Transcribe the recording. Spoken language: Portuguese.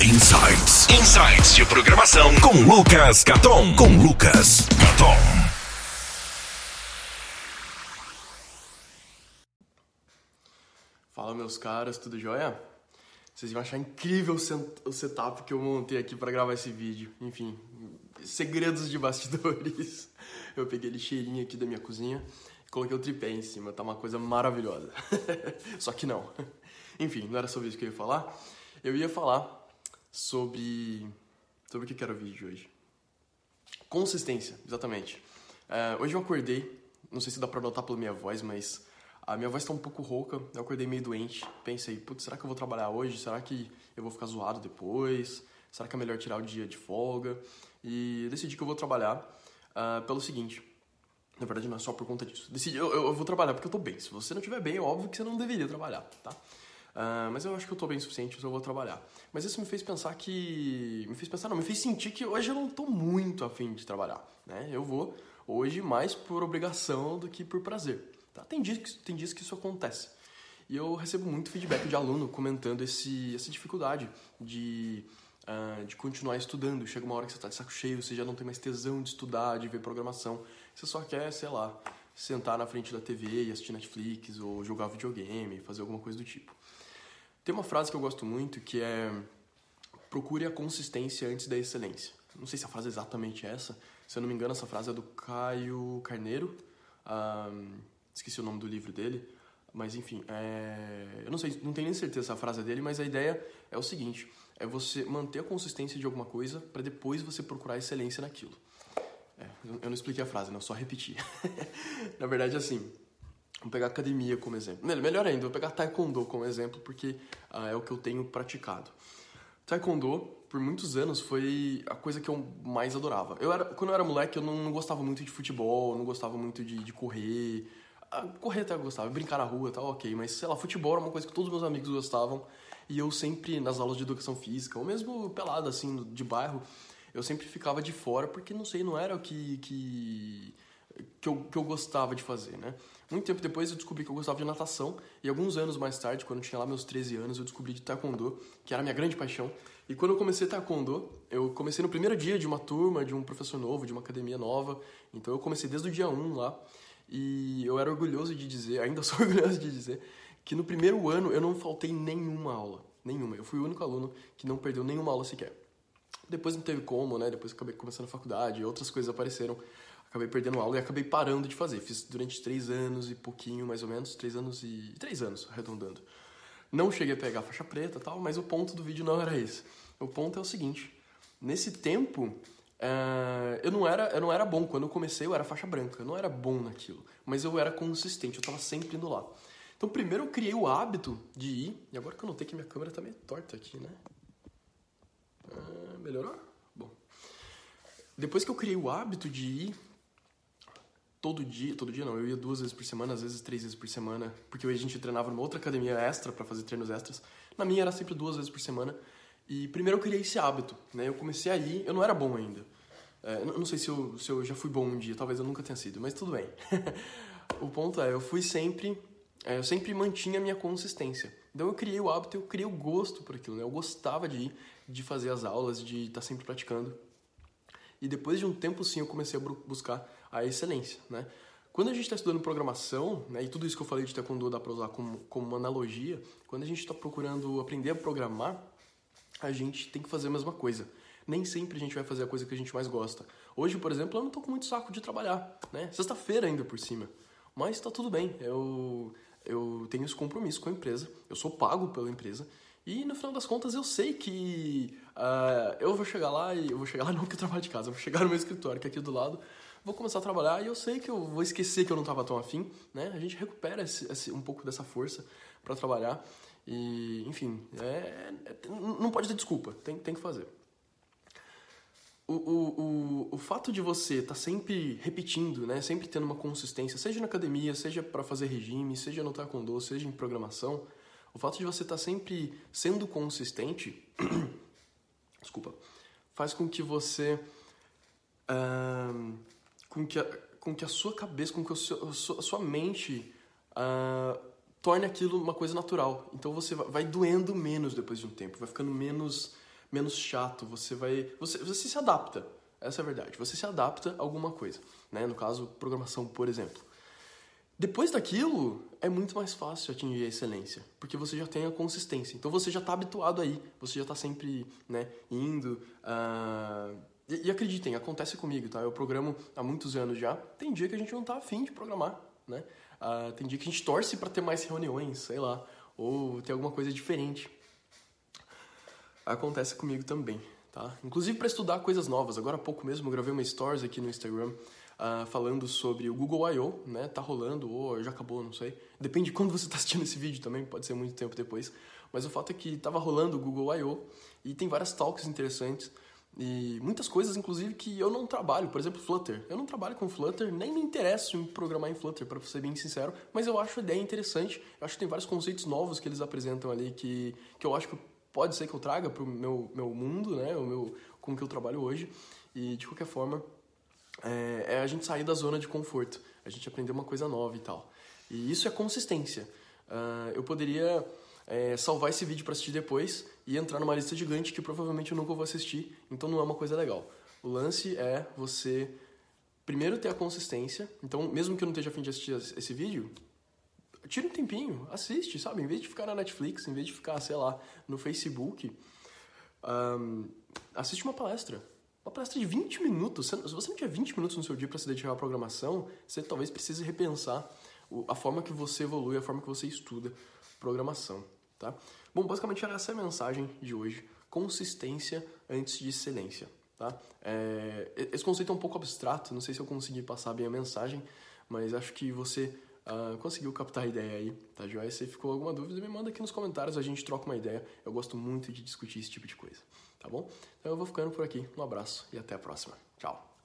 Insights. Insights de programação com Lucas Caton. Com Lucas Caton. Fala meus caras, tudo jóia? Vocês vão achar incrível o setup que eu montei aqui para gravar esse vídeo. Enfim, segredos de bastidores. Eu peguei lixeirinha aqui da minha cozinha e coloquei o tripé em cima, tá uma coisa maravilhosa. Só que não. Enfim, não era sobre isso que eu ia falar. Eu ia falar sobre. Sobre o que era o vídeo de hoje. Consistência, exatamente. Uh, hoje eu acordei, não sei se dá pra notar pela minha voz, mas a minha voz tá um pouco rouca, eu acordei meio doente. Pensei, putz, será que eu vou trabalhar hoje? Será que eu vou ficar zoado depois? Será que é melhor tirar o dia de folga? E decidi que eu vou trabalhar uh, pelo seguinte. Na verdade, não é só por conta disso. Decidi, eu, eu, vou trabalhar porque eu tô bem. Se você não estiver bem, é óbvio que você não deveria trabalhar, tá? Uh, mas eu acho que eu tô bem suficiente, eu vou trabalhar. Mas isso me fez pensar que. Me fez pensar, não, me fez sentir que hoje eu não tô muito afim de trabalhar. Né? Eu vou hoje mais por obrigação do que por prazer. Tá? Tem, dias que, tem dias que isso acontece. E eu recebo muito feedback de aluno comentando esse, essa dificuldade de uh, de continuar estudando. Chega uma hora que você está de saco cheio, você já não tem mais tesão de estudar, de ver programação. Você só quer, sei lá, sentar na frente da TV e assistir Netflix ou jogar videogame, fazer alguma coisa do tipo. Tem uma frase que eu gosto muito que é procure a consistência antes da excelência. Não sei se a frase é exatamente essa. Se eu não me engano, essa frase é do Caio Carneiro. Um, esqueci o nome do livro dele. Mas enfim, é... eu não sei, não tenho nem certeza se a frase é dele, mas a ideia é o seguinte: é você manter a consistência de alguma coisa para depois você procurar excelência naquilo. É, eu não expliquei a frase, não, só repeti. Na verdade, assim, vamos pegar academia como exemplo. Melhor ainda, vou pegar taekwondo como exemplo, porque ah, é o que eu tenho praticado. Taekwondo, por muitos anos, foi a coisa que eu mais adorava. Eu era, quando eu era moleque, eu não, não gostava muito de futebol, não gostava muito de, de correr. Ah, correr até eu gostava, brincar na rua e tal, ok. Mas, sei lá, futebol era uma coisa que todos os meus amigos gostavam. E eu sempre, nas aulas de educação física, ou mesmo pelado, assim, de bairro, eu sempre ficava de fora, porque, não sei, não era o que, que, que, eu, que eu gostava de fazer, né? Muito tempo depois eu descobri que eu gostava de natação, e alguns anos mais tarde, quando eu tinha lá meus 13 anos, eu descobri de taekwondo, que era a minha grande paixão. E quando eu comecei taekwondo, eu comecei no primeiro dia de uma turma, de um professor novo, de uma academia nova, então eu comecei desde o dia 1 lá, e eu era orgulhoso de dizer, ainda sou orgulhoso de dizer, que no primeiro ano eu não faltei nenhuma aula. Nenhuma. Eu fui o único aluno que não perdeu nenhuma aula sequer. Depois não teve como, né? Depois acabei começando a faculdade, outras coisas apareceram. Acabei perdendo aula e acabei parando de fazer. Fiz durante três anos e pouquinho, mais ou menos. Três anos e... Três anos, arredondando. Não cheguei a pegar a faixa preta tal, mas o ponto do vídeo não era esse. O ponto é o seguinte. Nesse tempo, uh, eu, não era, eu não era bom. Quando eu comecei, eu era faixa branca. Eu não era bom naquilo. Mas eu era consistente. Eu estava sempre indo lá. Então, primeiro eu criei o hábito de ir, e agora que eu notei que minha câmera tá meio torta aqui, né? Ah, melhorou? Bom. Depois que eu criei o hábito de ir todo dia, todo dia não, eu ia duas vezes por semana, às vezes três vezes por semana, porque a gente treinava numa outra academia extra para fazer treinos extras. Na minha era sempre duas vezes por semana. E primeiro eu criei esse hábito, né? Eu comecei a ir, eu não era bom ainda. É, não sei se eu, se eu já fui bom um dia, talvez eu nunca tenha sido, mas tudo bem. o ponto é, eu fui sempre é, eu sempre mantinha a minha consistência. Então eu criei o hábito, eu criei o gosto por aquilo, né? Eu gostava de ir, de fazer as aulas, de estar sempre praticando. E depois de um tempo, sim, eu comecei a buscar a excelência, né? Quando a gente está estudando programação, né, e tudo isso que eu falei de taekwondo dá para usar como, como uma analogia, quando a gente está procurando aprender a programar, a gente tem que fazer a mesma coisa. Nem sempre a gente vai fazer a coisa que a gente mais gosta. Hoje, por exemplo, eu não estou com muito saco de trabalhar, né? Sexta-feira ainda por cima. Mas está tudo bem. Eu eu tenho esse compromisso com a empresa, eu sou pago pela empresa e no final das contas eu sei que uh, eu vou chegar lá e eu vou chegar lá não que eu trabalho de casa, eu vou chegar no meu escritório que é aqui do lado, vou começar a trabalhar e eu sei que eu vou esquecer que eu não estava tão afim, né? A gente recupera esse, esse, um pouco dessa força para trabalhar e, enfim, é, é, não pode ter desculpa, tem, tem que fazer o, o, o, fato de você estar tá sempre repetindo, né, sempre tendo uma consistência, seja na academia, seja para fazer regime, seja no taekwondo, seja em programação, o fato de você estar tá sempre sendo consistente, desculpa, faz com que você, uh, com, que a, com que a sua cabeça, com que a sua, a sua mente uh, torne aquilo uma coisa natural. Então você vai doendo menos depois de um tempo, vai ficando menos menos chato, você vai. Você, você se adapta. Essa é a verdade. Você se adapta a alguma coisa. Né? No caso, programação, por exemplo. Depois daquilo, é muito mais fácil atingir a excelência, porque você já tem a consistência. Então você já está habituado aí, você já está sempre né, indo. Uh... E, e, acreditem, acontece comigo, tá? Eu programo há muitos anos já. Tem dia que a gente não está afim de programar, né? Uh, tem dia que a gente torce para ter mais reuniões, sei lá, ou ter alguma coisa diferente. Acontece comigo também, tá? Inclusive para estudar coisas novas. Agora há pouco mesmo eu gravei uma stories aqui no Instagram uh, falando sobre o Google I.O., né? Tá rolando ou já acabou, não sei. Depende de quando você está assistindo esse vídeo também, pode ser muito tempo depois. Mas o fato é que tava rolando o Google I.O. e tem várias talks interessantes e muitas coisas, inclusive, que eu não trabalho. Por exemplo, Flutter. Eu não trabalho com Flutter, nem me interesso em programar em Flutter, para ser bem sincero. Mas eu acho a ideia interessante. Eu acho que tem vários conceitos novos que eles apresentam ali que, que eu acho que pode ser que eu traga para o meu, meu mundo, né? O meu, com que eu trabalho hoje. E, de qualquer forma, é, é, a gente sair da zona de conforto, a gente aprender uma coisa nova e tal. E isso é consistência. Uh, eu poderia é, salvar esse vídeo para assistir depois e entrar numa lista gigante que provavelmente eu nunca vou assistir, então não é uma coisa legal. O lance é você primeiro ter a consistência, então mesmo que eu não esteja afim de assistir esse vídeo, tira um tempinho, assiste, sabe? Em vez de ficar na Netflix, em vez de ficar, sei lá, no Facebook, um, assiste uma palestra uma palestra de 20 minutos. Se você não tiver 20 minutos no seu dia para se dedicar à programação, você talvez precise repensar a forma que você evolui, a forma que você estuda programação, tá? Bom, basicamente era essa a mensagem de hoje. Consistência antes de excelência, tá? É, esse conceito é um pouco abstrato, não sei se eu consegui passar bem a mensagem, mas acho que você uh, conseguiu captar a ideia aí, tá, Joia? Se ficou alguma dúvida, me manda aqui nos comentários, a gente troca uma ideia. Eu gosto muito de discutir esse tipo de coisa tá bom? Então eu vou ficando por aqui. Um abraço e até a próxima. Tchau.